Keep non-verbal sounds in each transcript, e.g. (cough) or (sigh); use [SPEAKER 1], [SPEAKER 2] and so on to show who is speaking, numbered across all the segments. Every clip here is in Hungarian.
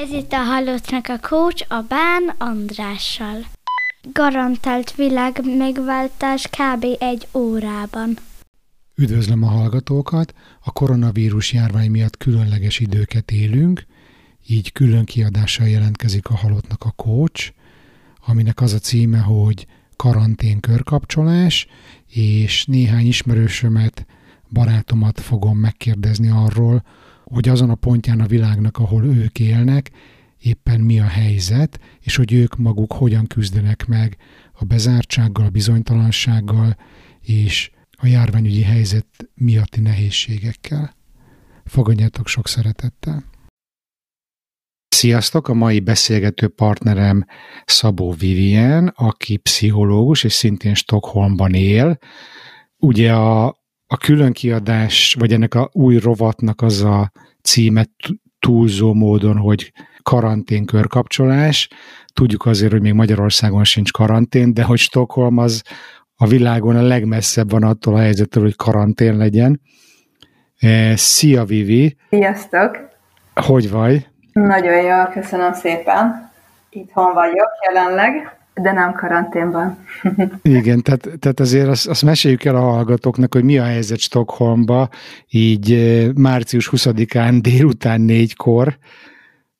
[SPEAKER 1] Ez itt a Halottnak a Coach a Bán Andrással. Garantált világ megváltás kb. egy órában.
[SPEAKER 2] Üdvözlöm a hallgatókat! A koronavírus járvány miatt különleges időket élünk, így külön kiadással jelentkezik a Halottnak a Coach, aminek az a címe, hogy karantén körkapcsolás, és néhány ismerősömet, barátomat fogom megkérdezni arról, hogy azon a pontján a világnak, ahol ők élnek, éppen mi a helyzet, és hogy ők maguk hogyan küzdenek meg a bezártsággal, a bizonytalansággal és a járványügyi helyzet miatti nehézségekkel. Fogadjátok sok szeretettel! Sziasztok! A mai beszélgető partnerem Szabó Vivien, aki pszichológus és szintén Stockholmban él. Ugye a, a különkiadás, vagy ennek a új rovatnak az a címe túlzó módon, hogy karantén körkapcsolás. Tudjuk azért, hogy még Magyarországon sincs karantén, de hogy Stockholm az a világon a legmesszebb van attól a helyzettől, hogy karantén legyen. Eh, szia, Vivi!
[SPEAKER 3] Sziasztok!
[SPEAKER 2] Hogy vagy?
[SPEAKER 3] Nagyon jól, köszönöm szépen. Itthon vagyok jelenleg, de nem karanténban.
[SPEAKER 2] Igen, tehát, tehát azért azt, azt meséljük el a hallgatóknak, hogy mi a helyzet Stockholmba, így eh, március 20-án délután négykor,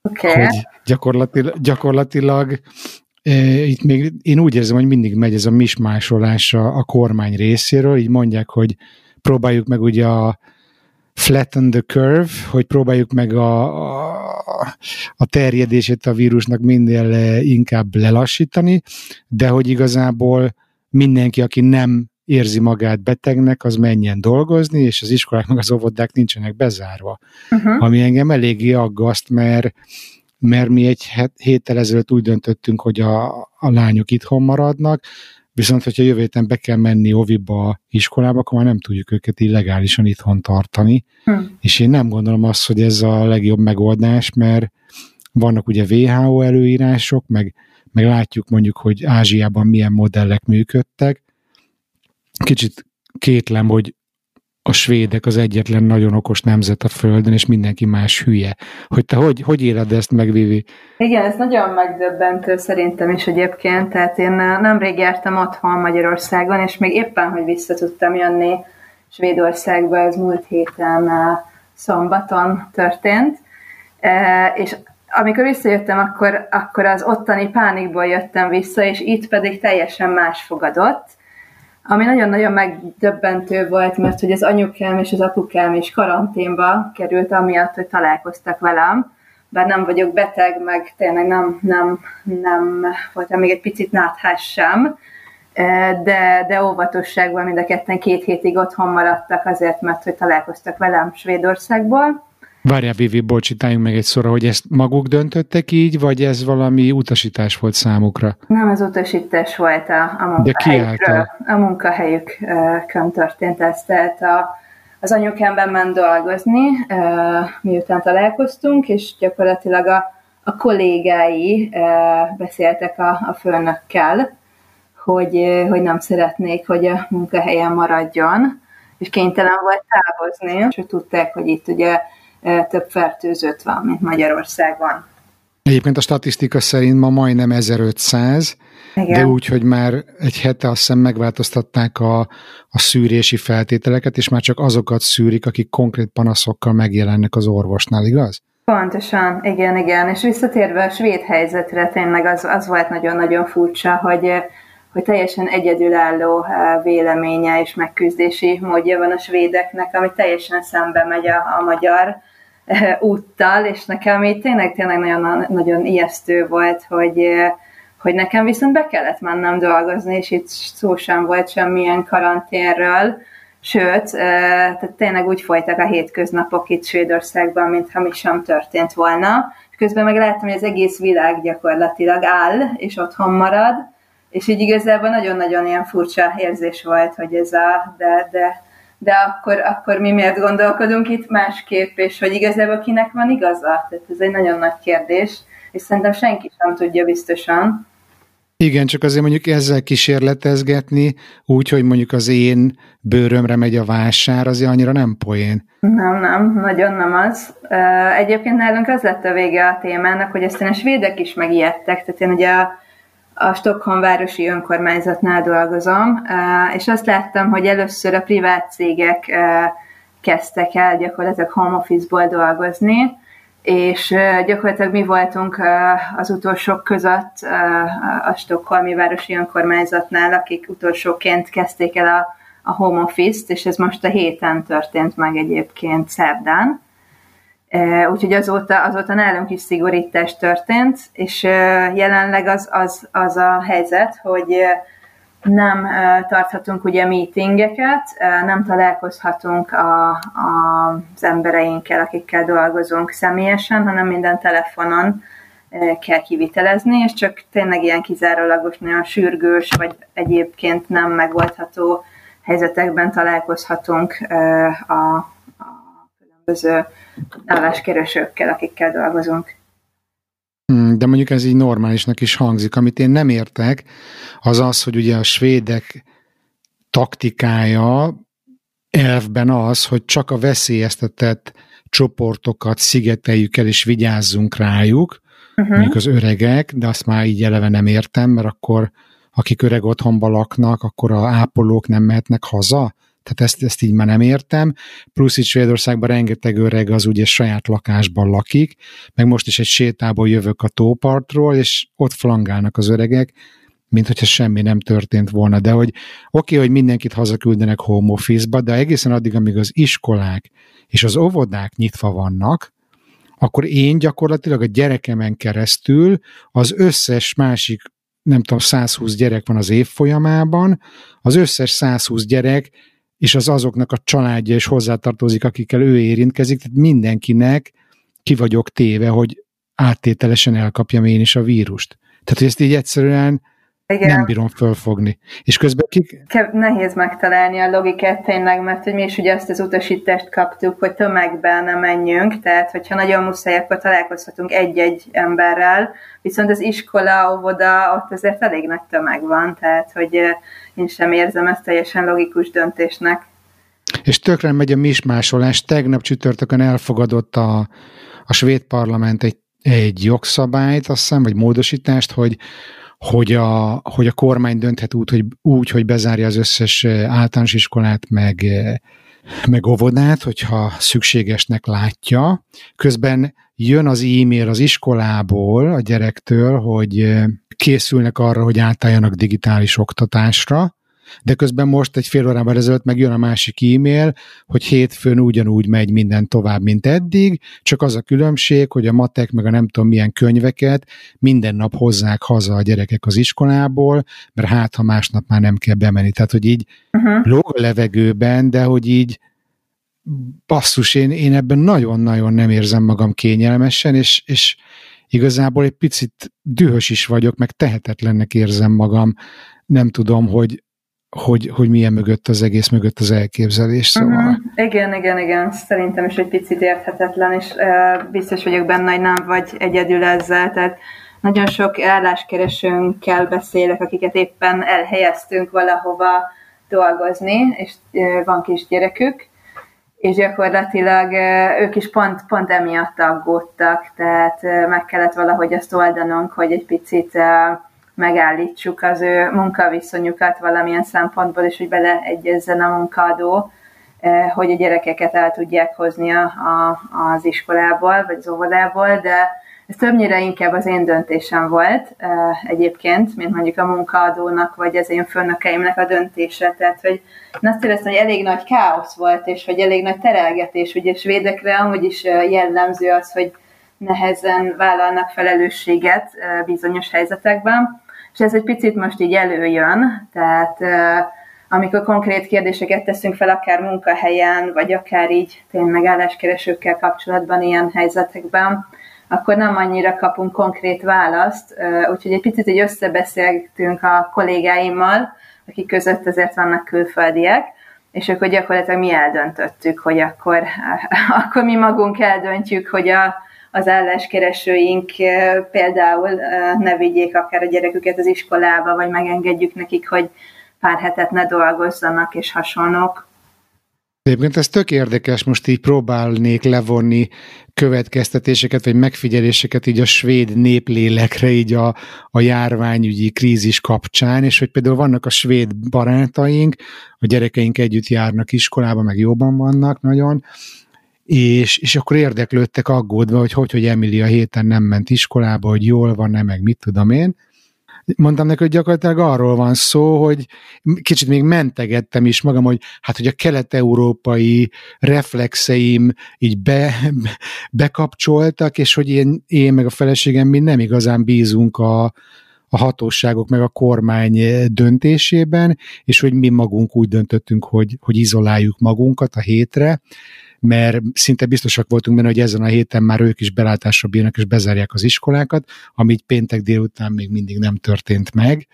[SPEAKER 3] okay.
[SPEAKER 2] hogy gyakorlatilag, gyakorlatilag eh, itt még én úgy érzem, hogy mindig megy ez a mismásolás a, a kormány részéről, így mondják, hogy próbáljuk meg ugye a flatten the curve, hogy próbáljuk meg a, a, a terjedését a vírusnak minél eh, inkább lelassítani, de hogy igazából mindenki, aki nem érzi magát betegnek, az menjen dolgozni, és az iskolák meg az óvodák nincsenek bezárva. Uh-huh. Ami engem eléggé aggaszt, mert, mert mi egy héttel ezelőtt úgy döntöttünk, hogy a, a lányok itthon maradnak, Viszont, hogyha jövő héten be kell menni oviba, iskolába, akkor már nem tudjuk őket illegálisan itthon tartani. Hm. És én nem gondolom azt, hogy ez a legjobb megoldás, mert vannak ugye WHO előírások, meg, meg látjuk mondjuk, hogy Ázsiában milyen modellek működtek. Kicsit kétlem, hogy a svédek az egyetlen nagyon okos nemzet a Földön, és mindenki más hülye. Hogy te hogy, hogy éled ezt meg, Vivi?
[SPEAKER 3] Igen, ez nagyon megdöbbentő szerintem is egyébként, tehát én eh, nemrég jártam otthon Magyarországon, és még éppen, hogy vissza tudtam jönni Svédországba, ez múlt héten eh, szombaton történt, eh, és amikor visszajöttem, akkor, akkor az ottani pánikból jöttem vissza, és itt pedig teljesen más fogadott, ami nagyon-nagyon megdöbbentő volt, mert hogy az anyukám és az apukám is karanténba került, amiatt, hogy találkoztak velem, bár nem vagyok beteg, meg tényleg nem, nem, nem voltam még egy picit náthás sem, e, de, de óvatosságban mind a ketten két hétig otthon maradtak azért, mert hogy találkoztak velem Svédországból.
[SPEAKER 2] Várjál, Vivi, bocsitáljunk meg egy szóra, hogy ezt maguk döntöttek így, vagy ez valami utasítás volt számukra?
[SPEAKER 3] Nem, az utasítás volt a, a munkahelyükről. A munkahelyükön történt ez, tehát a, az anyukámben ment dolgozni, miután találkoztunk, és gyakorlatilag a, a kollégái beszéltek a, a főnökkel, hogy, hogy nem szeretnék, hogy a munkahelyen maradjon, és kénytelen volt távozni, és hogy tudták, hogy itt ugye több fertőzött van, mint Magyarországon.
[SPEAKER 2] Egyébként a statisztika szerint ma majdnem 1500, Igen. de úgy, hogy már egy hete azt hiszem megváltoztatták a, a szűrési feltételeket, és már csak azokat szűrik, akik konkrét panaszokkal megjelennek az orvosnál, igaz?
[SPEAKER 3] Pontosan, igen, igen. És visszatérve a svéd helyzetre, tényleg az, az volt nagyon-nagyon furcsa, hogy, hogy teljesen egyedülálló véleménye és megküzdési módja van a svédeknek, ami teljesen szembe megy a, a magyar (laughs) úttal, és nekem így tényleg, tényleg nagyon, nagyon ijesztő volt, hogy, hogy nekem viszont be kellett mennem dolgozni, és itt szó sem volt semmilyen karanténről, sőt, tehát tényleg úgy folytak a hétköznapok itt Svédországban, mintha mi sem történt volna, és közben meg láttam, hogy az egész világ gyakorlatilag áll, és otthon marad, és így igazából nagyon-nagyon ilyen furcsa érzés volt, hogy ez a, de, de de akkor, akkor mi miért gondolkodunk itt másképp, és hogy igazából kinek van igaza? Tehát ez egy nagyon nagy kérdés, és szerintem senki sem tudja biztosan.
[SPEAKER 2] Igen, csak azért mondjuk ezzel kísérletezgetni, úgy, hogy mondjuk az én bőrömre megy a vásár, azért annyira nem poén.
[SPEAKER 3] Nem, nem, nagyon nem az. Egyébként nálunk az lett a vége a témának, hogy aztán a svédek is megijedtek, tehát én ugye a, a Stockholm városi önkormányzatnál dolgozom, és azt láttam, hogy először a privát cégek kezdtek el gyakorlatilag home office-ból dolgozni, és gyakorlatilag mi voltunk az utolsók között a Stockholmi Városi Önkormányzatnál, akik utolsóként kezdték el a, a home office-t, és ez most a héten történt meg egyébként szerdán. Úgyhogy azóta, azóta nálunk is szigorítás történt, és jelenleg az, az, az a helyzet, hogy nem tarthatunk ugye meetingeket, nem találkozhatunk a, a, az embereinkkel, akikkel dolgozunk személyesen, hanem minden telefonon kell kivitelezni, és csak tényleg ilyen kizárólagos, nagyon sürgős, vagy egyébként nem megoldható helyzetekben találkozhatunk a különböző álláskeresőkkel, akikkel dolgozunk.
[SPEAKER 2] Hmm, de mondjuk ez így normálisnak is hangzik. Amit én nem értek, az az, hogy ugye a svédek taktikája elfben az, hogy csak a veszélyeztetett csoportokat szigeteljük el, és vigyázzunk rájuk, uh-huh. mondjuk az öregek, de azt már így eleve nem értem, mert akkor akik öreg otthonban laknak, akkor a ápolók nem mehetnek haza? Tehát ezt, ezt így már nem értem. Plusz itt Svédországban rengeteg öreg az ugye saját lakásban lakik, meg most is egy sétából jövök a tópartról, és ott flangálnak az öregek, mint hogyha semmi nem történt volna. De hogy oké, okay, hogy mindenkit hazaküldenek home office-ba, de egészen addig, amíg az iskolák és az óvodák nyitva vannak, akkor én gyakorlatilag a gyerekemen keresztül az összes másik nem tudom, 120 gyerek van az év folyamában, az összes 120 gyerek és az azoknak a családja is hozzátartozik, akikkel ő érintkezik, tehát mindenkinek ki vagyok téve, hogy áttételesen elkapjam én is a vírust. Tehát, hogy ezt így egyszerűen igen. nem bírom fölfogni. És közben kik...
[SPEAKER 3] Nehéz megtalálni a logikát tényleg, mert hogy mi is ugye azt az utasítást kaptuk, hogy tömegben nem menjünk, tehát hogyha nagyon muszáj, akkor találkozhatunk egy-egy emberrel, viszont az iskola, óvoda, ott azért elég nagy tömeg van, tehát hogy én sem érzem ezt teljesen logikus döntésnek.
[SPEAKER 2] És tökre megy a mismásolás. Tegnap csütörtökön elfogadott a, a svéd parlament egy, egy jogszabályt, azt hiszem, vagy módosítást, hogy hogy a, hogy a kormány dönthet úgy hogy, úgy, hogy bezárja az összes általános iskolát, meg, meg óvodát, hogyha szükségesnek látja. Közben jön az e-mail az iskolából, a gyerektől, hogy készülnek arra, hogy átálljanak digitális oktatásra, de közben most egy fél órában ezelőtt meg jön a másik e-mail, hogy hétfőn ugyanúgy megy minden tovább, mint eddig, csak az a különbség, hogy a matek meg a nem tudom milyen könyveket minden nap hozzák haza a gyerekek az iskolából, mert hát ha másnap már nem kell bemenni. Tehát, hogy így uh-huh. lóg a levegőben, de hogy így basszus, én, én ebben nagyon-nagyon nem érzem magam kényelmesen, és, és igazából egy picit dühös is vagyok, meg tehetetlennek érzem magam. Nem tudom, hogy, hogy, hogy milyen mögött az egész mögött az elképzelés, szóval. Uh-huh.
[SPEAKER 3] Igen, igen, igen, szerintem is egy picit érthetetlen, és uh, biztos vagyok benne, hogy nem vagy egyedül ezzel, tehát nagyon sok álláskeresőnkkel beszélek, akiket éppen elhelyeztünk valahova dolgozni, és uh, van kis gyerekük, és gyakorlatilag ők is pont, pont emiatt aggódtak, tehát meg kellett valahogy azt oldanunk, hogy egy picit megállítsuk az ő munkaviszonyukat valamilyen szempontból, és hogy beleegyezzen a munkaadó, hogy a gyerekeket el tudják hozni a, a, az iskolából, vagy az óvodából, de ez többnyire inkább az én döntésem volt egyébként, mint mondjuk a munkaadónak, vagy az én főnökeimnek a döntése. Tehát, hogy én azt éreztem, hogy elég nagy káosz volt, és hogy elég nagy terelgetés. Ugye svédekre amúgy is jellemző az, hogy nehezen vállalnak felelősséget bizonyos helyzetekben, és ez egy picit most így előjön, tehát amikor konkrét kérdéseket teszünk fel, akár munkahelyen, vagy akár így tényleg álláskeresőkkel kapcsolatban ilyen helyzetekben, akkor nem annyira kapunk konkrét választ, úgyhogy egy picit így összebeszéltünk a kollégáimmal, akik között azért vannak külföldiek, és akkor gyakorlatilag mi eldöntöttük, hogy akkor, (laughs) akkor mi magunk eldöntjük, hogy a, az álláskeresőink például ne vigyék akár a gyereküket az iskolába, vagy megengedjük nekik, hogy pár hetet ne dolgozzanak, és hasonlók.
[SPEAKER 2] Egyébként ez tök érdekes, most így próbálnék levonni következtetéseket, vagy megfigyeléseket így a svéd néplélekre, így a, a járványügyi krízis kapcsán, és hogy például vannak a svéd barátaink, a gyerekeink együtt járnak iskolába, meg jobban vannak nagyon, és, és akkor érdeklődtek aggódva, hogy hogy, hogy Emilia héten nem ment iskolába, hogy jól van-e, meg mit tudom én, mondtam neki, hogy gyakorlatilag arról van szó, hogy kicsit még mentegettem is magam, hogy hát, hogy a kelet-európai reflexeim így be, bekapcsoltak, és hogy én, én meg a feleségem mi nem igazán bízunk a, a hatóságok meg a kormány döntésében, és hogy mi magunk úgy döntöttünk, hogy, hogy izoláljuk magunkat a hétre, mert szinte biztosak voltunk benne, hogy ezen a héten már ők is belátásra bírnak, és bezárják az iskolákat, ami péntek délután még mindig nem történt meg.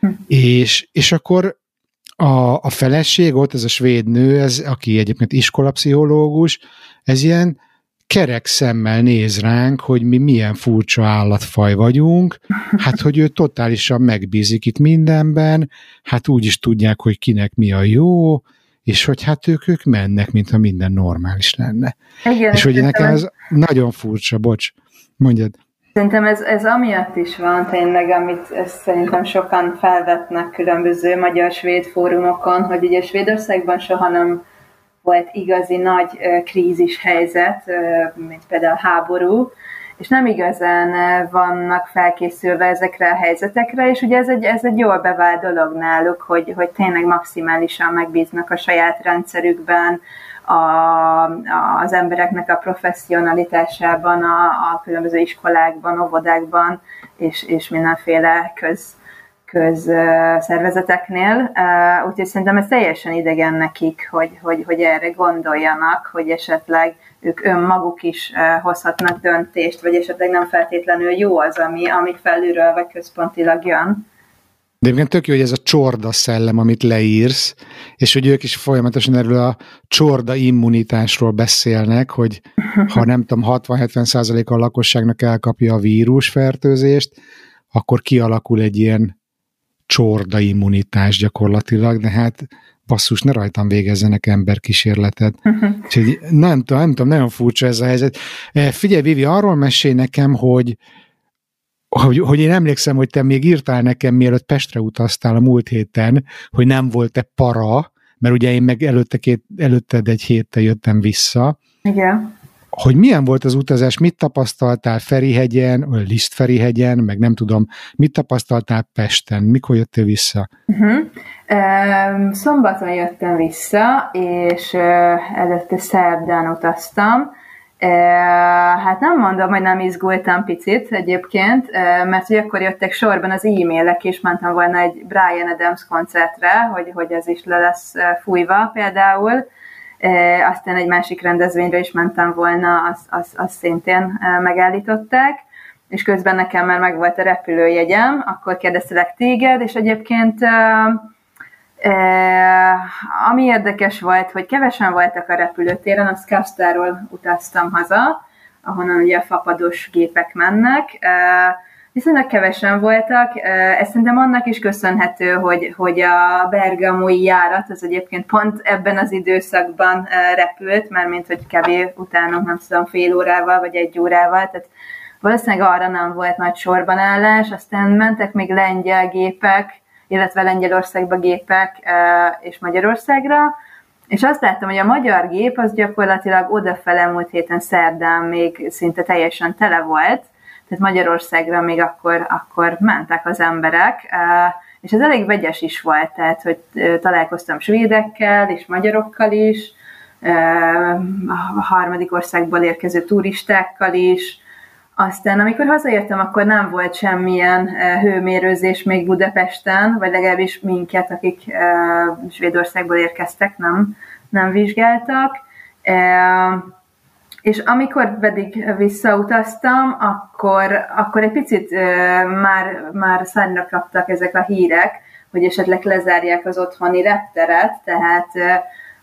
[SPEAKER 2] Hm. És, és akkor a, a feleség, ott ez a svéd nő, ez, aki egyébként iskolapszichológus, ez ilyen kerek szemmel néz ránk, hogy mi milyen furcsa állatfaj vagyunk, hát hogy ő totálisan megbízik itt mindenben, hát úgy is tudják, hogy kinek mi a jó, és hogy hát ők, ők mennek, mintha minden normális lenne. Igen, és hogy nekem ez nagyon furcsa, bocs, mondjad.
[SPEAKER 3] Szerintem ez, ez amiatt is van tényleg, amit ezt szerintem sokan felvetnek különböző magyar-svéd fórumokon, hogy ugye Svédországban soha nem volt igazi nagy krízis helyzet, mint például háború, és nem igazán eh, vannak felkészülve ezekre a helyzetekre, és ugye ez egy, ez egy jól bevált dolog náluk, hogy, hogy tényleg maximálisan megbíznak a saját rendszerükben, a, az embereknek a professzionalitásában, a, a különböző iskolákban, óvodákban, és, és mindenféle köz, közszervezeteknél, úgyhogy szerintem ez teljesen idegen nekik, hogy, hogy, hogy erre gondoljanak, hogy esetleg ők önmaguk is hozhatnak döntést, vagy esetleg nem feltétlenül jó az, ami, ami felülről vagy központilag jön.
[SPEAKER 2] De egyébként tök jó, hogy ez a csorda szellem, amit leírsz, és hogy ők is folyamatosan erről a csorda immunitásról beszélnek, hogy (laughs) ha nem tudom, 60-70 százalék a lakosságnak elkapja a vírusfertőzést, akkor kialakul egy ilyen csorda immunitás gyakorlatilag, de hát basszus, ne rajtam végezzenek emberkísérletet. Uh-huh. (laughs) Úgyhogy nem tudom, nem tudom, nagyon furcsa ez a helyzet. Eh, figyelj, Vivi, arról mesélj nekem, hogy, hogy, hogy én emlékszem, hogy te még írtál nekem, mielőtt Pestre utaztál a múlt héten, hogy nem volt-e para, mert ugye én meg előtte két, előtted egy héttel jöttem vissza.
[SPEAKER 3] Igen
[SPEAKER 2] hogy milyen volt az utazás, mit tapasztaltál Ferihegyen, vagy Lisztferihegyen, meg nem tudom, mit tapasztaltál Pesten, mikor jöttél vissza? Uh-huh.
[SPEAKER 3] Szombaton jöttem vissza, és előtte szerdán utaztam. Hát nem mondom, hogy nem izgultam picit egyébként, mert hogy akkor jöttek sorban az e-mailek, és mentem volna egy Brian Adams koncertre, hogy, hogy ez is le lesz fújva például, aztán egy másik rendezvényre is mentem volna, azt az, az szintén megállították, és közben nekem már megvolt a repülőjegyem, akkor kérdeztelek téged, és egyébként ami érdekes volt, hogy kevesen voltak a repülőtéren, az Kasztáról utaztam haza, ahonnan ugye a fapados gépek mennek, viszonylag kevesen voltak. Ez szerintem annak is köszönhető, hogy, hogy a bergamói járat az egyébként pont ebben az időszakban repült, mert mint hogy kevés utánunk, nem tudom, fél órával vagy egy órával, tehát valószínűleg arra nem volt nagy sorban állás, aztán mentek még lengyel gépek, illetve Lengyelországba gépek és Magyarországra, és azt láttam, hogy a magyar gép az gyakorlatilag odafele múlt héten szerdán még szinte teljesen tele volt, tehát Magyarországra még akkor, akkor mentek az emberek, és ez elég vegyes is volt, tehát hogy találkoztam svédekkel és magyarokkal is, a harmadik országból érkező turistákkal is, aztán, amikor hazaértem, akkor nem volt semmilyen hőmérőzés még Budapesten, vagy legalábbis minket, akik Svédországból érkeztek, nem, nem vizsgáltak. És amikor pedig visszautaztam, akkor, akkor egy picit már, már szányra kaptak ezek a hírek, hogy esetleg lezárják az otthoni repteret, tehát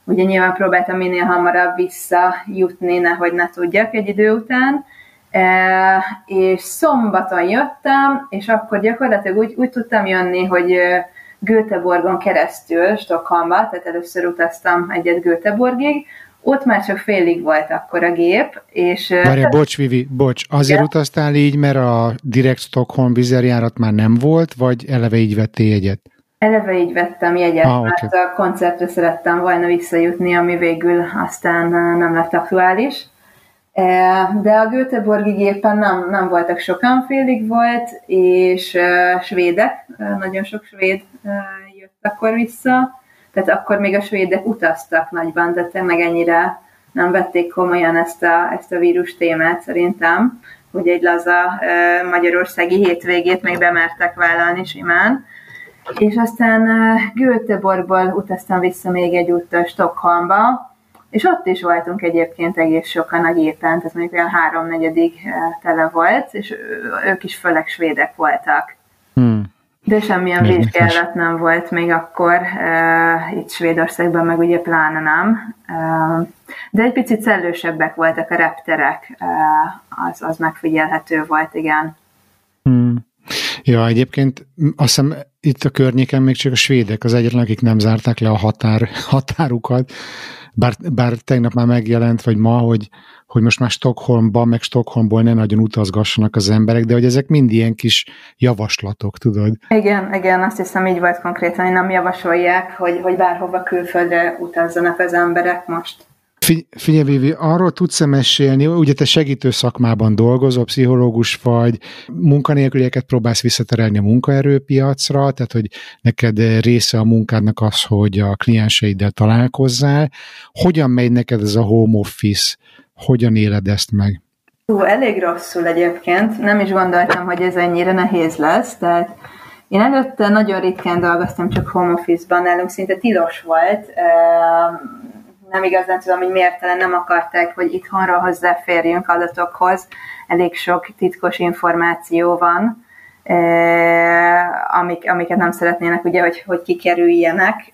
[SPEAKER 3] ugye nyilván próbáltam minél hamarabb visszajutni, nehogy ne tudjak egy idő után, és szombaton jöttem, és akkor gyakorlatilag úgy, úgy tudtam jönni, hogy Göteborgon keresztül Stockholmba, tehát először utaztam egyet Göteborgig, ott már csak félig volt akkor a gép, és...
[SPEAKER 2] Várja, bocs, Vivi, bocs, azért ja. utaztál így, mert a direkt Stockholm vizerjárat már nem volt, vagy eleve így vettél jegyet?
[SPEAKER 3] Eleve így vettem jegyet, ah, mert okay. a koncertre szerettem volna visszajutni, ami végül aztán nem lett aktuális. De a Göteborgi gépen nem, nem voltak sokan, félig volt, és svédek, nagyon sok svéd jött akkor vissza, tehát akkor még a svédek utaztak nagyban, de tényleg ennyire nem vették komolyan ezt a, ezt a vírus témát szerintem, hogy egy laza magyarországi hétvégét még bemertek vállalni simán. És aztán Göteborgból utaztam vissza még egy úttal Stockholmba, és ott is voltunk egyébként egész sokan a gépen, tehát mondjuk olyan háromnegyedig tele volt, és ők is főleg svédek voltak. Hmm. De semmilyen Érdekes. vizsgálat nem volt még akkor, uh, itt Svédországban meg ugye pláne nem. Uh, de egy picit szellősebbek voltak a repterek, uh, az, az megfigyelhető volt, igen.
[SPEAKER 2] Hmm. Ja, egyébként azt hiszem itt a környéken még csak a svédek az egyetlen, akik nem zárták le a határ, (laughs) határukat, bár, bár tegnap már megjelent, vagy ma, hogy, hogy most már Stockholmban, meg Stockholmból ne nagyon utazgassanak az emberek, de hogy ezek mind ilyen kis javaslatok, tudod?
[SPEAKER 3] Igen, igen, azt hiszem így volt konkrétan, hogy nem javasolják, hogy, hogy bárhova külföldre utazzanak az emberek most.
[SPEAKER 2] Figyelj, Vivi, arról tudsz-e mesélni, ugye te segítő szakmában dolgozol, pszichológus vagy, munkanélkülieket próbálsz visszaterelni a munkaerőpiacra, tehát hogy neked része a munkádnak az, hogy a klienseiddel találkozzál. Hogyan megy neked ez a home office? Hogyan éled ezt meg?
[SPEAKER 3] Hú, elég rosszul egyébként. Nem is gondoltam, hogy ez ennyire nehéz lesz, tehát én előtte nagyon ritkán dolgoztam csak home office-ban, nálunk szinte tilos volt nem igazán tudom, hogy miért talán nem akarták, hogy itthonról hozzáférjünk adatokhoz. Elég sok titkos információ van, amik, amiket nem szeretnének, ugye, hogy, hogy kikerüljenek.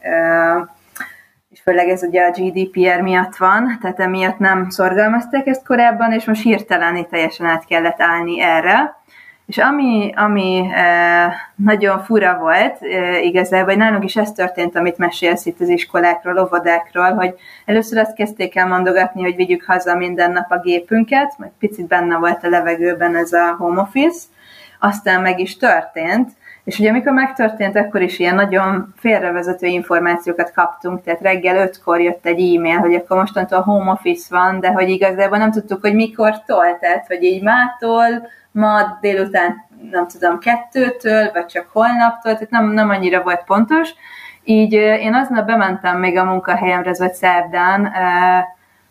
[SPEAKER 3] Főleg ez ugye a GDPR miatt van, tehát emiatt nem szorgalmazták ezt korábban, és most hirtelen teljesen át kellett állni erre. És ami, ami e, nagyon fura volt e, igazából, hogy nálunk is ez történt, amit mesélsz itt az iskolákról, óvodákról, hogy először azt kezdték el mondogatni, hogy vigyük haza minden nap a gépünket, meg picit benne volt a levegőben ez a home office, aztán meg is történt, és ugye amikor megtörtént, akkor is ilyen nagyon félrevezető információkat kaptunk, tehát reggel ötkor jött egy e-mail, hogy akkor mostantól home office van, de hogy igazából nem tudtuk, hogy mikortól, tehát hogy így mától, ma délután nem tudom, kettőtől, vagy csak holnaptól, tehát nem, nem annyira volt pontos. Így én aznap bementem még a munkahelyemre, vagy szerdán,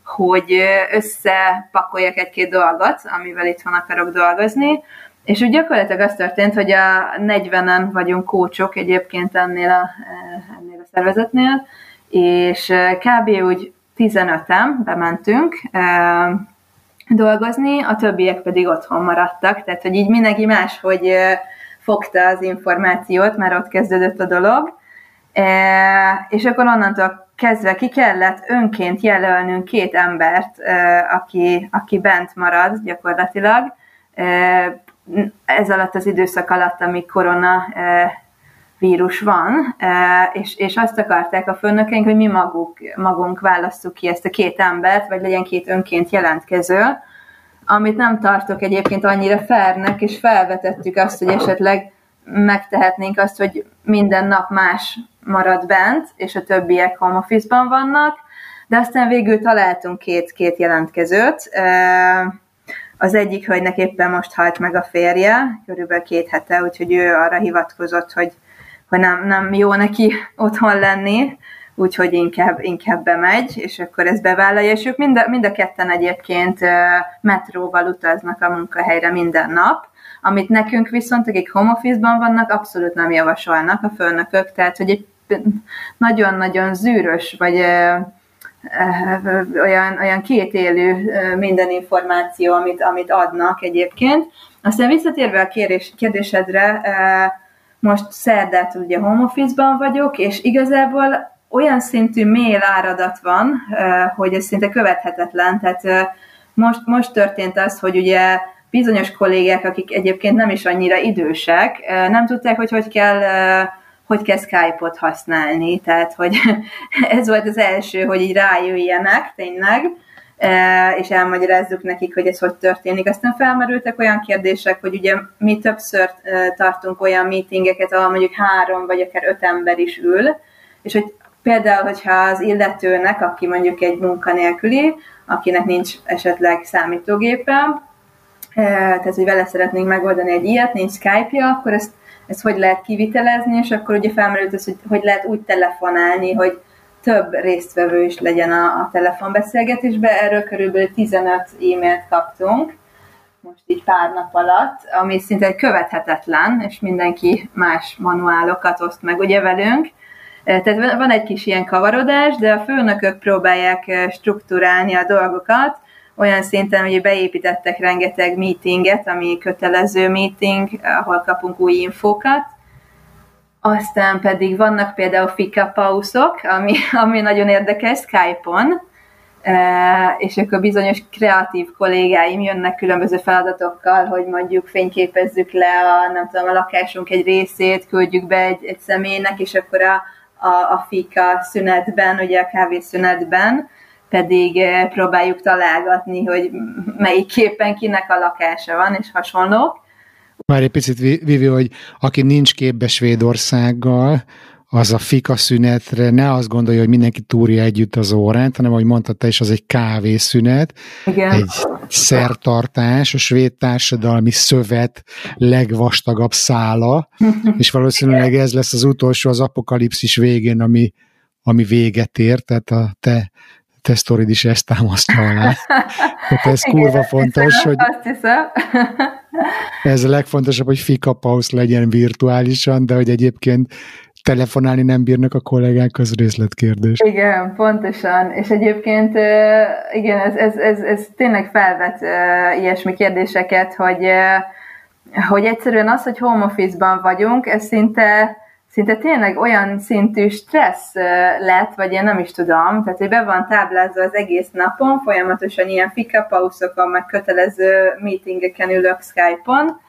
[SPEAKER 3] hogy összepakoljak egy-két dolgot, amivel van akarok dolgozni, és úgy gyakorlatilag az történt, hogy a 40-en vagyunk kócsok egyébként ennél a, ennél a szervezetnél, és kb. úgy 15-en bementünk, dolgozni, a többiek pedig otthon maradtak, tehát hogy így mindenki máshogy fogta az információt, már ott kezdődött a dolog, és akkor onnantól kezdve ki kellett önként jelölnünk két embert, aki, aki bent marad gyakorlatilag, ez alatt az időszak alatt, ami korona vírus van, és, és azt akarták a főnökeink, hogy mi maguk, magunk választjuk ki ezt a két embert, vagy legyen két önként jelentkező, amit nem tartok egyébként annyira fernek, és felvetettük azt, hogy esetleg megtehetnénk azt, hogy minden nap más marad bent, és a többiek home office-ban vannak, de aztán végül találtunk két, két jelentkezőt. Az egyik hölgynek éppen most halt meg a férje, körülbelül két hete, úgyhogy ő arra hivatkozott, hogy hogy nem, nem jó neki otthon lenni, úgyhogy inkább, inkább bemegy, és akkor ezt bevállalja, és ők mind a, mind a ketten egyébként metróval utaznak a munkahelyre minden nap, amit nekünk viszont, akik home office-ban vannak, abszolút nem javasolnak a főnökök, tehát hogy egy nagyon-nagyon zűrös, vagy olyan, olyan kétélő minden információ, amit, amit adnak egyébként. Aztán visszatérve a kérdés, kérdésedre, most szerdát ugye home office-ban vagyok, és igazából olyan szintű mail áradat van, hogy ez szinte követhetetlen, tehát most, most történt az, hogy ugye bizonyos kollégák, akik egyébként nem is annyira idősek, nem tudták, hogy hogy kell hogy kell Skype-ot használni, tehát hogy (laughs) ez volt az első, hogy így rájöjjenek tényleg, és elmagyarázzuk nekik, hogy ez hogy történik. Aztán felmerültek olyan kérdések, hogy ugye mi többször tartunk olyan meetingeket, ahol mondjuk három vagy akár öt ember is ül, és hogy például, hogyha az illetőnek, aki mondjuk egy munkanélküli, akinek nincs esetleg számítógépe, tehát hogy vele szeretnénk megoldani egy ilyet, nincs Skype-ja, akkor ezt, ezt hogy lehet kivitelezni, és akkor ugye felmerült az, hogy hogy lehet úgy telefonálni, hogy több résztvevő is legyen a, a telefonbeszélgetésben. Erről körülbelül 15 e-mailt kaptunk, most így pár nap alatt, ami szinte követhetetlen, és mindenki más manuálokat oszt meg ugye velünk. Tehát van egy kis ilyen kavarodás, de a főnökök próbálják struktúrálni a dolgokat, olyan szinten, hogy beépítettek rengeteg meetinget, ami kötelező meeting, ahol kapunk új infókat, aztán pedig vannak például fika pauzok, ami, ami nagyon érdekes Skype-on, és akkor bizonyos kreatív kollégáim jönnek különböző feladatokkal, hogy mondjuk fényképezzük le a, nem tudom, a lakásunk egy részét, küldjük be egy, egy személynek, és akkor a, a, a fika szünetben, ugye a kávészünetben pedig próbáljuk találgatni, hogy melyik képen kinek a lakása van, és hasonlók.
[SPEAKER 2] Már egy picit, Vivi, hogy aki nincs képbe Svédországgal, az a fika szünetre ne azt gondolja, hogy mindenki túrja együtt az órát, hanem ahogy mondtad te is, az egy kávészünet, Igen. egy szertartás, a svéd társadalmi szövet legvastagabb szála, (laughs) és valószínűleg ez lesz az utolsó az apokalipszis végén, ami, ami véget ér, tehát a te te sztorid is ezt támasztja alá. Tehát ez (laughs) Igen, kurva fontos, hiszem, hogy
[SPEAKER 3] azt hiszem.
[SPEAKER 2] ez a legfontosabb, hogy fika pauz legyen virtuálisan, de hogy egyébként telefonálni nem bírnak a kollégák, az részletkérdés.
[SPEAKER 3] Igen, pontosan. És egyébként igen, ez, ez, ez, ez tényleg felvet ilyesmi kérdéseket, hogy, hogy egyszerűen az, hogy home office-ban vagyunk, ez szinte szinte tényleg olyan szintű stressz lett, vagy én nem is tudom, tehát hogy be van táblázva az egész napon, folyamatosan ilyen fika pauzokon, meg kötelező meetingeken ülök Skype-on,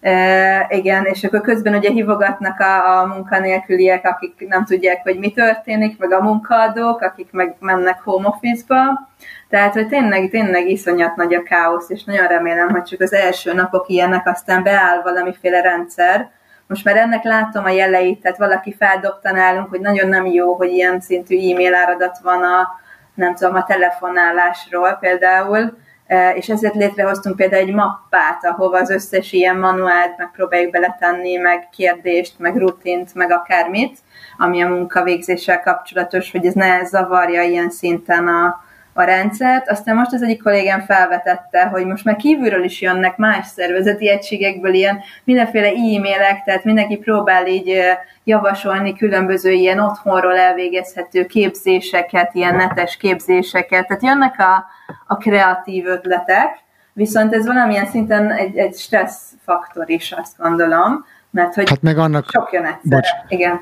[SPEAKER 3] E, igen, és akkor közben ugye hívogatnak a, a munkanélküliek, akik nem tudják, hogy mi történik, meg a munkaadók, akik meg mennek home office-ba. Tehát, hogy tényleg, tényleg iszonyat nagy a káosz, és nagyon remélem, hogy csak az első napok ilyenek, aztán beáll valamiféle rendszer, most már ennek látom a jeleit, tehát valaki feldobta nálunk, hogy nagyon nem jó, hogy ilyen szintű e-mail áradat van a, nem tudom, a telefonálásról például, e, és ezért létrehoztunk például egy mappát, ahova az összes ilyen manuált megpróbáljuk beletenni, meg kérdést, meg rutint, meg akármit, ami a munkavégzéssel kapcsolatos, hogy ez ne zavarja ilyen szinten a, a rendszert. Aztán most az egyik kollégám felvetette, hogy most már kívülről is jönnek más szervezeti egységekből ilyen mindenféle e-mailek, tehát mindenki próbál így javasolni különböző ilyen otthonról elvégezhető képzéseket, ilyen netes képzéseket. Tehát jönnek a, a kreatív ötletek, viszont ez valamilyen szinten egy, egy stressz faktor is, azt gondolom, mert hogy
[SPEAKER 2] hát meg annak,
[SPEAKER 3] sok jön egyszerre. Bocs, Igen.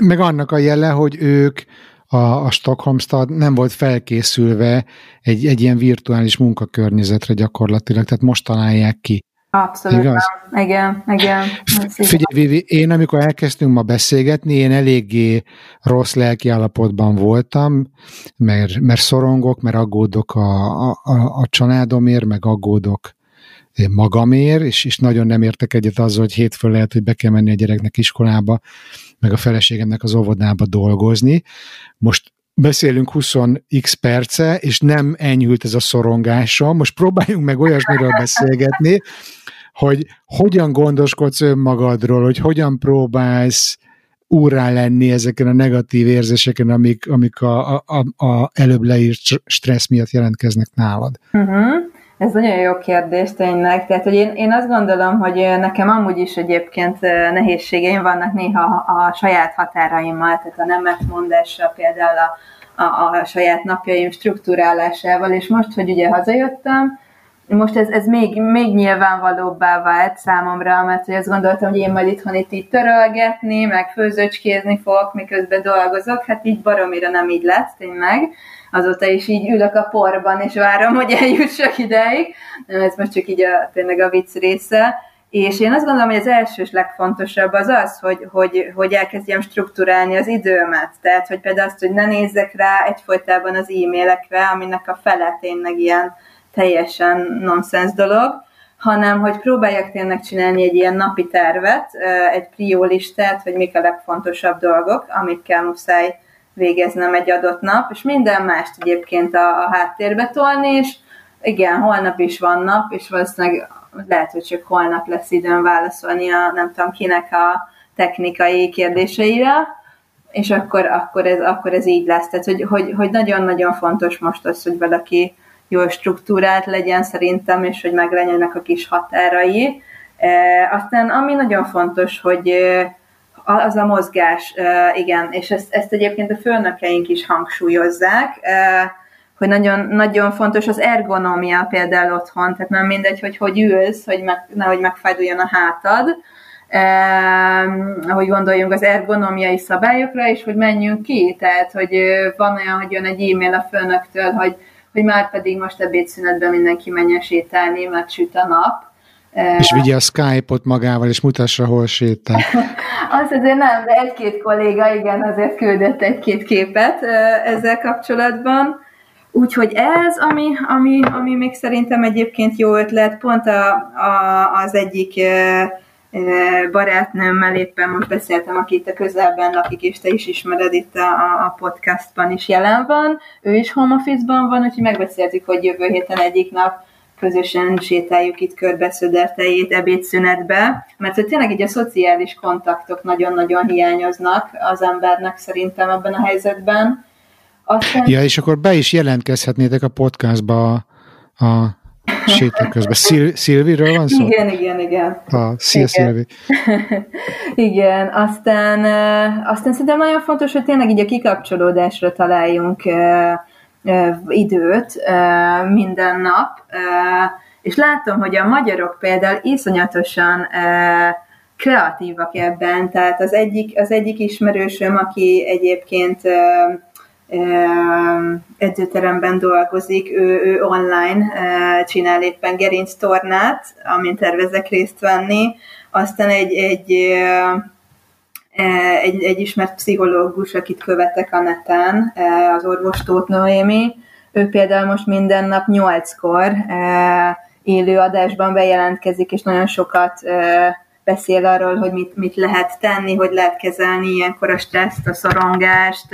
[SPEAKER 2] Meg annak a jele, hogy ők a, a Stockholm Stad nem volt felkészülve egy, egy ilyen virtuális munkakörnyezetre gyakorlatilag, tehát most találják ki.
[SPEAKER 3] Abszolút. Igaz? Igen, igen.
[SPEAKER 2] Figyelj, Vivi, én amikor elkezdtünk ma beszélgetni, én eléggé rossz lelki állapotban voltam, mert, mert szorongok, mert aggódok a, a, a családomért, meg aggódok magamért, és, és nagyon nem értek egyet azzal, hogy hétfő lehet, hogy be kell menni a gyereknek iskolába, meg a feleségemnek az óvodába dolgozni. Most beszélünk 20x perce, és nem enyhült ez a szorongásom. Most próbáljunk meg olyasmiről beszélgetni, hogy hogyan gondoskodsz önmagadról, hogy hogyan próbálsz úrá lenni ezeken a negatív érzéseken, amik, amik a, a, a előbb leírt stressz miatt jelentkeznek nálad.
[SPEAKER 3] Uh-huh. Ez nagyon jó kérdés tényleg. Tehát, hogy én, én azt gondolom, hogy nekem amúgy is egyébként nehézségeim vannak néha a, saját határaimmal, tehát a nemet mondással például a, a, a saját napjaim struktúrálásával, és most, hogy ugye hazajöttem, most ez, ez még, még nyilvánvalóbbá vált számomra, mert hogy azt gondoltam, hogy én majd itthon itt így törölgetni, meg főzöcskézni fogok, miközben dolgozok, hát így baromira nem így lett tényleg. Azóta is így ülök a porban, és várom, hogy eljussak ideig. Ez most csak így a, tényleg a vicc része. És én azt gondolom, hogy az első és legfontosabb az az, hogy, hogy, hogy elkezdjem strukturálni az időmet. Tehát, hogy például azt, hogy ne nézzek rá egyfolytában az e-mailekre, aminek a fele tényleg ilyen teljesen nonsens dolog, hanem hogy próbáljak tényleg csinálni egy ilyen napi tervet, egy priólistát, hogy mik a legfontosabb dolgok, amikkel muszáj végeznem egy adott nap, és minden mást egyébként a, a háttérbe tolni, és igen, holnap is van nap, és valószínűleg lehet, hogy csak holnap lesz időm válaszolni a nem tudom kinek a technikai kérdéseire, és akkor, akkor, ez, akkor ez így lesz. Tehát, hogy, hogy, hogy nagyon-nagyon fontos most az, hogy valaki jól struktúrált legyen szerintem, és hogy meglegyenek a kis határai. E, aztán ami nagyon fontos, hogy az a mozgás, igen, és ezt, ezt egyébként a főnökeink is hangsúlyozzák, hogy nagyon, nagyon fontos az ergonomia például otthon, tehát nem mindegy, hogy hogy ülsz, hogy meg, nehogy megfájduljon a hátad, eh, hogy gondoljunk az ergonomiai szabályokra, és hogy menjünk ki, tehát hogy van olyan, hogy jön egy e-mail a főnöktől, hogy, hogy már pedig most ebédszünetben mindenki menjen sétálni, mert süt a nap,
[SPEAKER 2] és vigye a Skype-ot magával, és mutassa, hol sétál. (laughs)
[SPEAKER 3] Azt azért nem, de egy-két kolléga, igen, azért küldött egy-két képet ezzel kapcsolatban. Úgyhogy ez, ami, ami, ami még szerintem egyébként jó ötlet, pont a, a, az egyik barátnőmmel éppen most beszéltem, aki itt a közelben lakik, és te is ismered itt a, a podcastban is jelen van. Ő is home office-ban van, úgyhogy megbeszéltük, hogy jövő héten egyik nap közösen sétáljuk itt körbe Szödertejét ebédszünetbe, mert hogy tényleg így a szociális kontaktok nagyon-nagyon hiányoznak az embernek szerintem ebben a helyzetben,
[SPEAKER 2] aztán... Ja, és akkor be is jelentkezhetnétek a podcastba a, a séta közben. Szil- Szilviről van szó?
[SPEAKER 3] Igen, igen, igen.
[SPEAKER 2] A, szia, igen. Szilvi. (laughs)
[SPEAKER 3] igen, aztán, aztán szerintem nagyon fontos, hogy tényleg így a kikapcsolódásra találjunk időt minden nap, és látom, hogy a magyarok például iszonyatosan kreatívak ebben, tehát az egyik, az egyik ismerősöm, aki egyébként edzőteremben dolgozik, ő, ő online csinál éppen gerinc tornát, amin tervezek részt venni. Aztán egy, egy, egy, egy ismert pszichológus, akit követek a neten, az orvos Tóth Noémi, ő például most minden nap nyolckor élő adásban bejelentkezik, és nagyon sokat beszél arról, hogy mit, mit lehet tenni, hogy lehet kezelni ilyenkor a stresszt, a szorongást,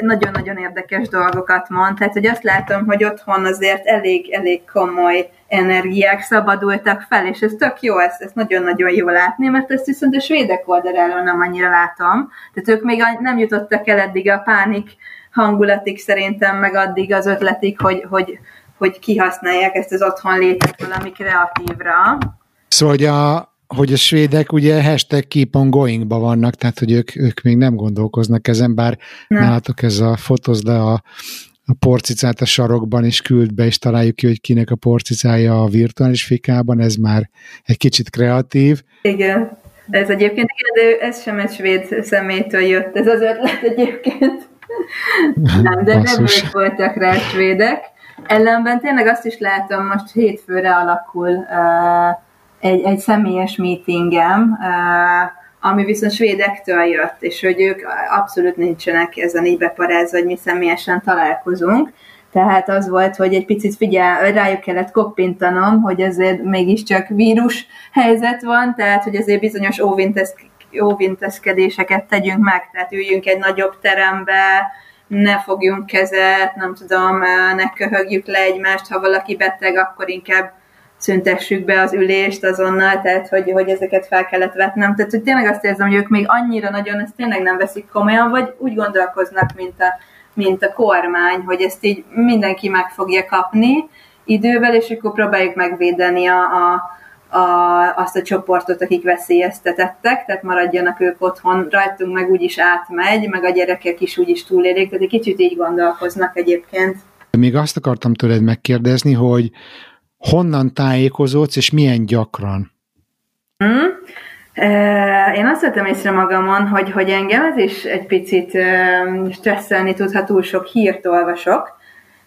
[SPEAKER 3] nagyon-nagyon érdekes dolgokat mond, tehát hogy azt látom, hogy otthon azért elég, elég komoly energiák szabadultak fel, és ez tök jó, ezt, ezt nagyon-nagyon jó látni, mert ezt viszont a svédek oldaláról nem annyira látom, tehát ők még nem jutottak el eddig a pánik hangulatig szerintem, meg addig az ötletig, hogy, hogy, hogy kihasználják ezt az otthon létet valami kreatívra.
[SPEAKER 2] Szóval, hogy a, hogy a svédek ugye hashtag keep on going vannak, tehát hogy ők, ők még nem gondolkoznak ezen, bár nem. nálatok ez a fotóz le a, a porcicát a sarokban, és küld be, és találjuk ki, hogy kinek a porcicája a virtuális fikában, ez már egy kicsit kreatív.
[SPEAKER 3] Igen, ez egyébként, igen, de ez sem egy svéd személytől jött, ez az ötlet egyébként. (laughs) nem, de nem ők voltak rá svédek. Ellenben tényleg azt is látom, most hétfőre alakul uh, egy, egy személyes meetingem, ami viszont svédektől jött, és hogy ők abszolút nincsenek ezen így beparázva, hogy mi személyesen találkozunk. Tehát az volt, hogy egy picit figyel, rájuk kellett koppintanom, hogy azért mégiscsak vírus helyzet van, tehát hogy azért bizonyos óvinteszkedéseket tegyünk meg, tehát üljünk egy nagyobb terembe, ne fogjunk kezet, nem tudom, ne köhögjük le egymást, ha valaki beteg, akkor inkább szüntessük be az ülést azonnal, tehát hogy, hogy ezeket fel kellett vetnem. Tehát, hogy tényleg azt érzem, hogy ők még annyira nagyon ezt tényleg nem veszik komolyan, vagy úgy gondolkoznak, mint a, mint a kormány, hogy ezt így mindenki meg fogja kapni idővel, és akkor próbáljuk megvédeni a, a, a, azt a csoportot, akik veszélyeztetettek, tehát maradjanak ők otthon, rajtunk meg úgyis átmegy, meg a gyerekek is úgyis túlélik, tehát egy kicsit így gondolkoznak egyébként.
[SPEAKER 2] Még azt akartam tőled megkérdezni, hogy honnan tájékozódsz, és milyen gyakran?
[SPEAKER 3] Hmm. Én azt vettem észre magamon, hogy, hogy engem ez is egy picit stresszelni tud, ha túl sok hírt olvasok,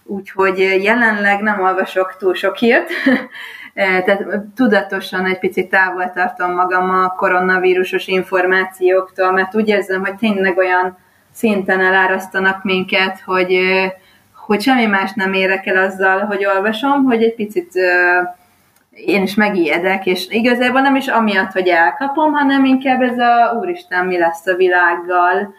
[SPEAKER 3] úgyhogy jelenleg nem olvasok túl sok hírt, (laughs) tehát tudatosan egy picit távol tartom magam a koronavírusos információktól, mert úgy érzem, hogy tényleg olyan szinten elárasztanak minket, hogy, hogy semmi más nem érek el azzal, hogy olvasom, hogy egy picit én is megijedek, és igazából nem is amiatt, hogy elkapom, hanem inkább ez a úristen, mi lesz a világgal,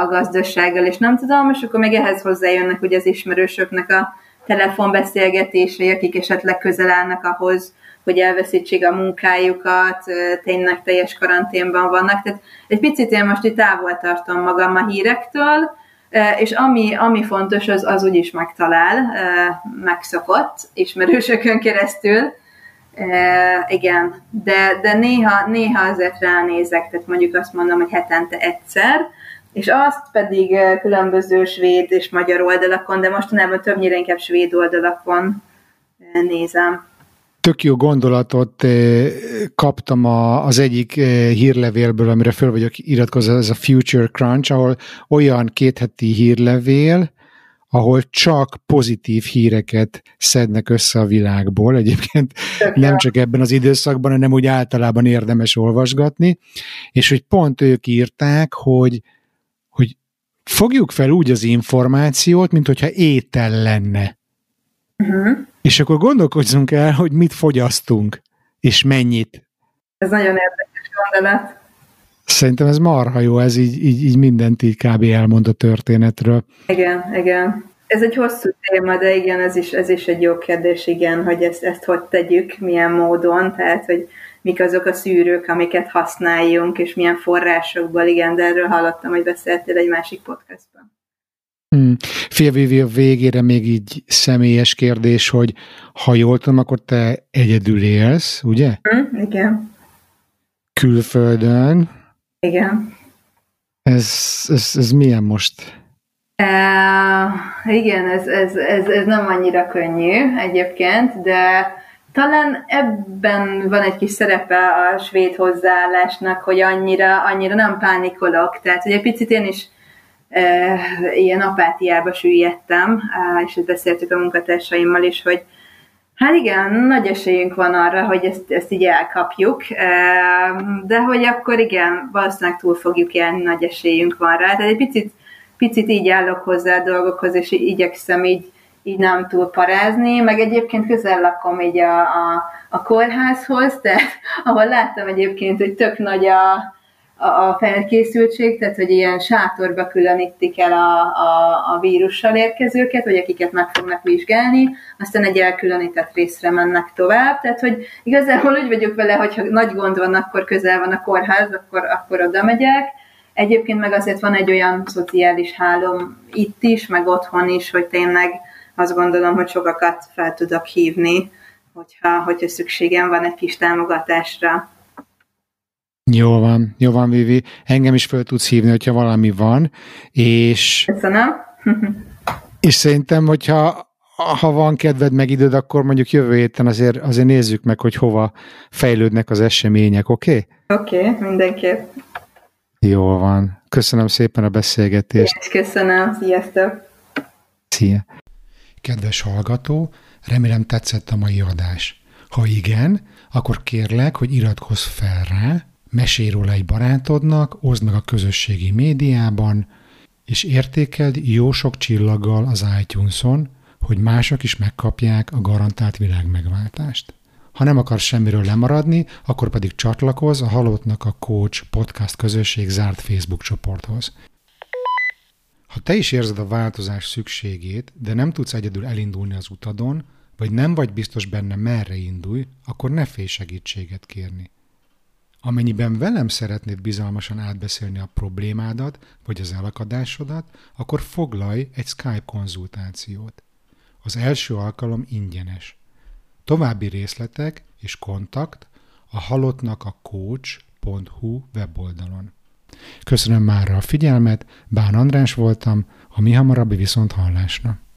[SPEAKER 3] a gazdasággal, és nem tudom, és akkor még ehhez hozzájönnek ugye az ismerősöknek a telefonbeszélgetései, akik esetleg közel állnak ahhoz, hogy elveszítsék a munkájukat, tényleg teljes karanténban vannak. Tehát egy picit én most itt távol tartom magam a hírektől, és ami, ami fontos, az, az úgyis megtalál, megszokott ismerősökön keresztül, igen, de, de néha, néha azért ránézek, tehát mondjuk azt mondom, hogy hetente egyszer, és azt pedig különböző svéd és magyar oldalakon, de mostanában többnyire inkább svéd oldalakon nézem.
[SPEAKER 2] Tök jó gondolatot kaptam az egyik hírlevélből, amire föl vagyok iratkozva, ez a Future Crunch, ahol olyan kétheti hírlevél, ahol csak pozitív híreket szednek össze a világból. Egyébként nem csak ebben az időszakban, hanem úgy általában érdemes olvasgatni, és hogy pont ők írták, hogy, hogy fogjuk fel úgy az információt, mint hogyha étel lenne. Uh-huh. És akkor gondolkozzunk el, hogy mit fogyasztunk, és mennyit.
[SPEAKER 3] Ez nagyon érdekes gondolat.
[SPEAKER 2] Szerintem ez marha jó, ez így, így, így mindent így kb. elmond a történetről.
[SPEAKER 3] Igen, igen. Ez egy hosszú téma, de igen, ez is, ez is egy jó kérdés, igen, hogy ezt, ezt hogy tegyük, milyen módon, tehát, hogy mik azok a szűrők, amiket használjunk, és milyen forrásokból, igen, de erről hallottam, hogy beszéltél egy másik podcastban.
[SPEAKER 2] Hmm. Félvévi a végére még így személyes kérdés, hogy ha jól tudom, akkor te egyedül élsz, ugye?
[SPEAKER 3] Hmm, igen.
[SPEAKER 2] Külföldön.
[SPEAKER 3] Igen.
[SPEAKER 2] Ez, ez, ez milyen most?
[SPEAKER 3] Uh, igen, ez, ez, ez, ez nem annyira könnyű egyébként, de talán ebben van egy kis szerepe a svéd hozzáállásnak, hogy annyira, annyira nem pánikolok. Tehát, hogy egy picit én is ilyen apátiába süllyedtem, uh, és ezt beszéltük a munkatársaimmal is, hogy Hát igen, nagy esélyünk van arra, hogy ezt, ezt így elkapjuk, de hogy akkor igen, valószínűleg túl fogjuk élni, nagy esélyünk van rá. Tehát egy picit picit így állok hozzá a dolgokhoz, és igyekszem így, így nem túl parázni, meg egyébként közel lakom így a, a, a kórházhoz, de (laughs) ahol láttam egyébként, hogy tök nagy a, a, felkészültség, tehát hogy ilyen sátorba különítik el a, a, a vírussal érkezőket, vagy akiket meg fognak vizsgálni, aztán egy elkülönített részre mennek tovább, tehát hogy igazából úgy vagyok vele, hogy ha nagy gond van, akkor közel van a kórház, akkor, akkor oda megyek, Egyébként meg azért van egy olyan szociális hálom itt is, meg otthon is, hogy tényleg azt gondolom, hogy sokakat fel tudok hívni, hogyha, hogyha szükségem van egy kis támogatásra.
[SPEAKER 2] Jó van, jó van, Vivi. Engem is fel tudsz hívni, hogyha valami van, és...
[SPEAKER 3] Köszönöm. (laughs)
[SPEAKER 2] és szerintem, hogyha ha van kedved meg időd, akkor mondjuk jövő héten azért, azért nézzük meg, hogy hova fejlődnek az események, oké?
[SPEAKER 3] Okay? Oké, okay, mindenképp.
[SPEAKER 2] Jól van. Köszönöm szépen a beszélgetést.
[SPEAKER 3] Én köszönöm. Sziasztok.
[SPEAKER 2] Szia. Kedves hallgató, remélem tetszett a mai adás. Ha igen, akkor kérlek, hogy iratkozz fel rá, mesélj róla egy barátodnak, oszd meg a közösségi médiában, és értékeld jó sok csillaggal az iTunes-on, hogy mások is megkapják a garantált világmegváltást. Ha nem akarsz semmiről lemaradni, akkor pedig csatlakozz a Halottnak a Coach podcast közösség zárt Facebook csoporthoz. Ha te is érzed a változás szükségét, de nem tudsz egyedül elindulni az utadon, vagy nem vagy biztos benne merre indulj, akkor ne félj segítséget kérni. Amennyiben velem szeretnéd bizalmasan átbeszélni a problémádat, vagy az elakadásodat, akkor foglalj egy Skype konzultációt. Az első alkalom ingyenes. További részletek és kontakt a halottnak a coach.hu weboldalon. Köszönöm már a figyelmet, Bán András voltam, a mi hamarabbi viszont hallásra.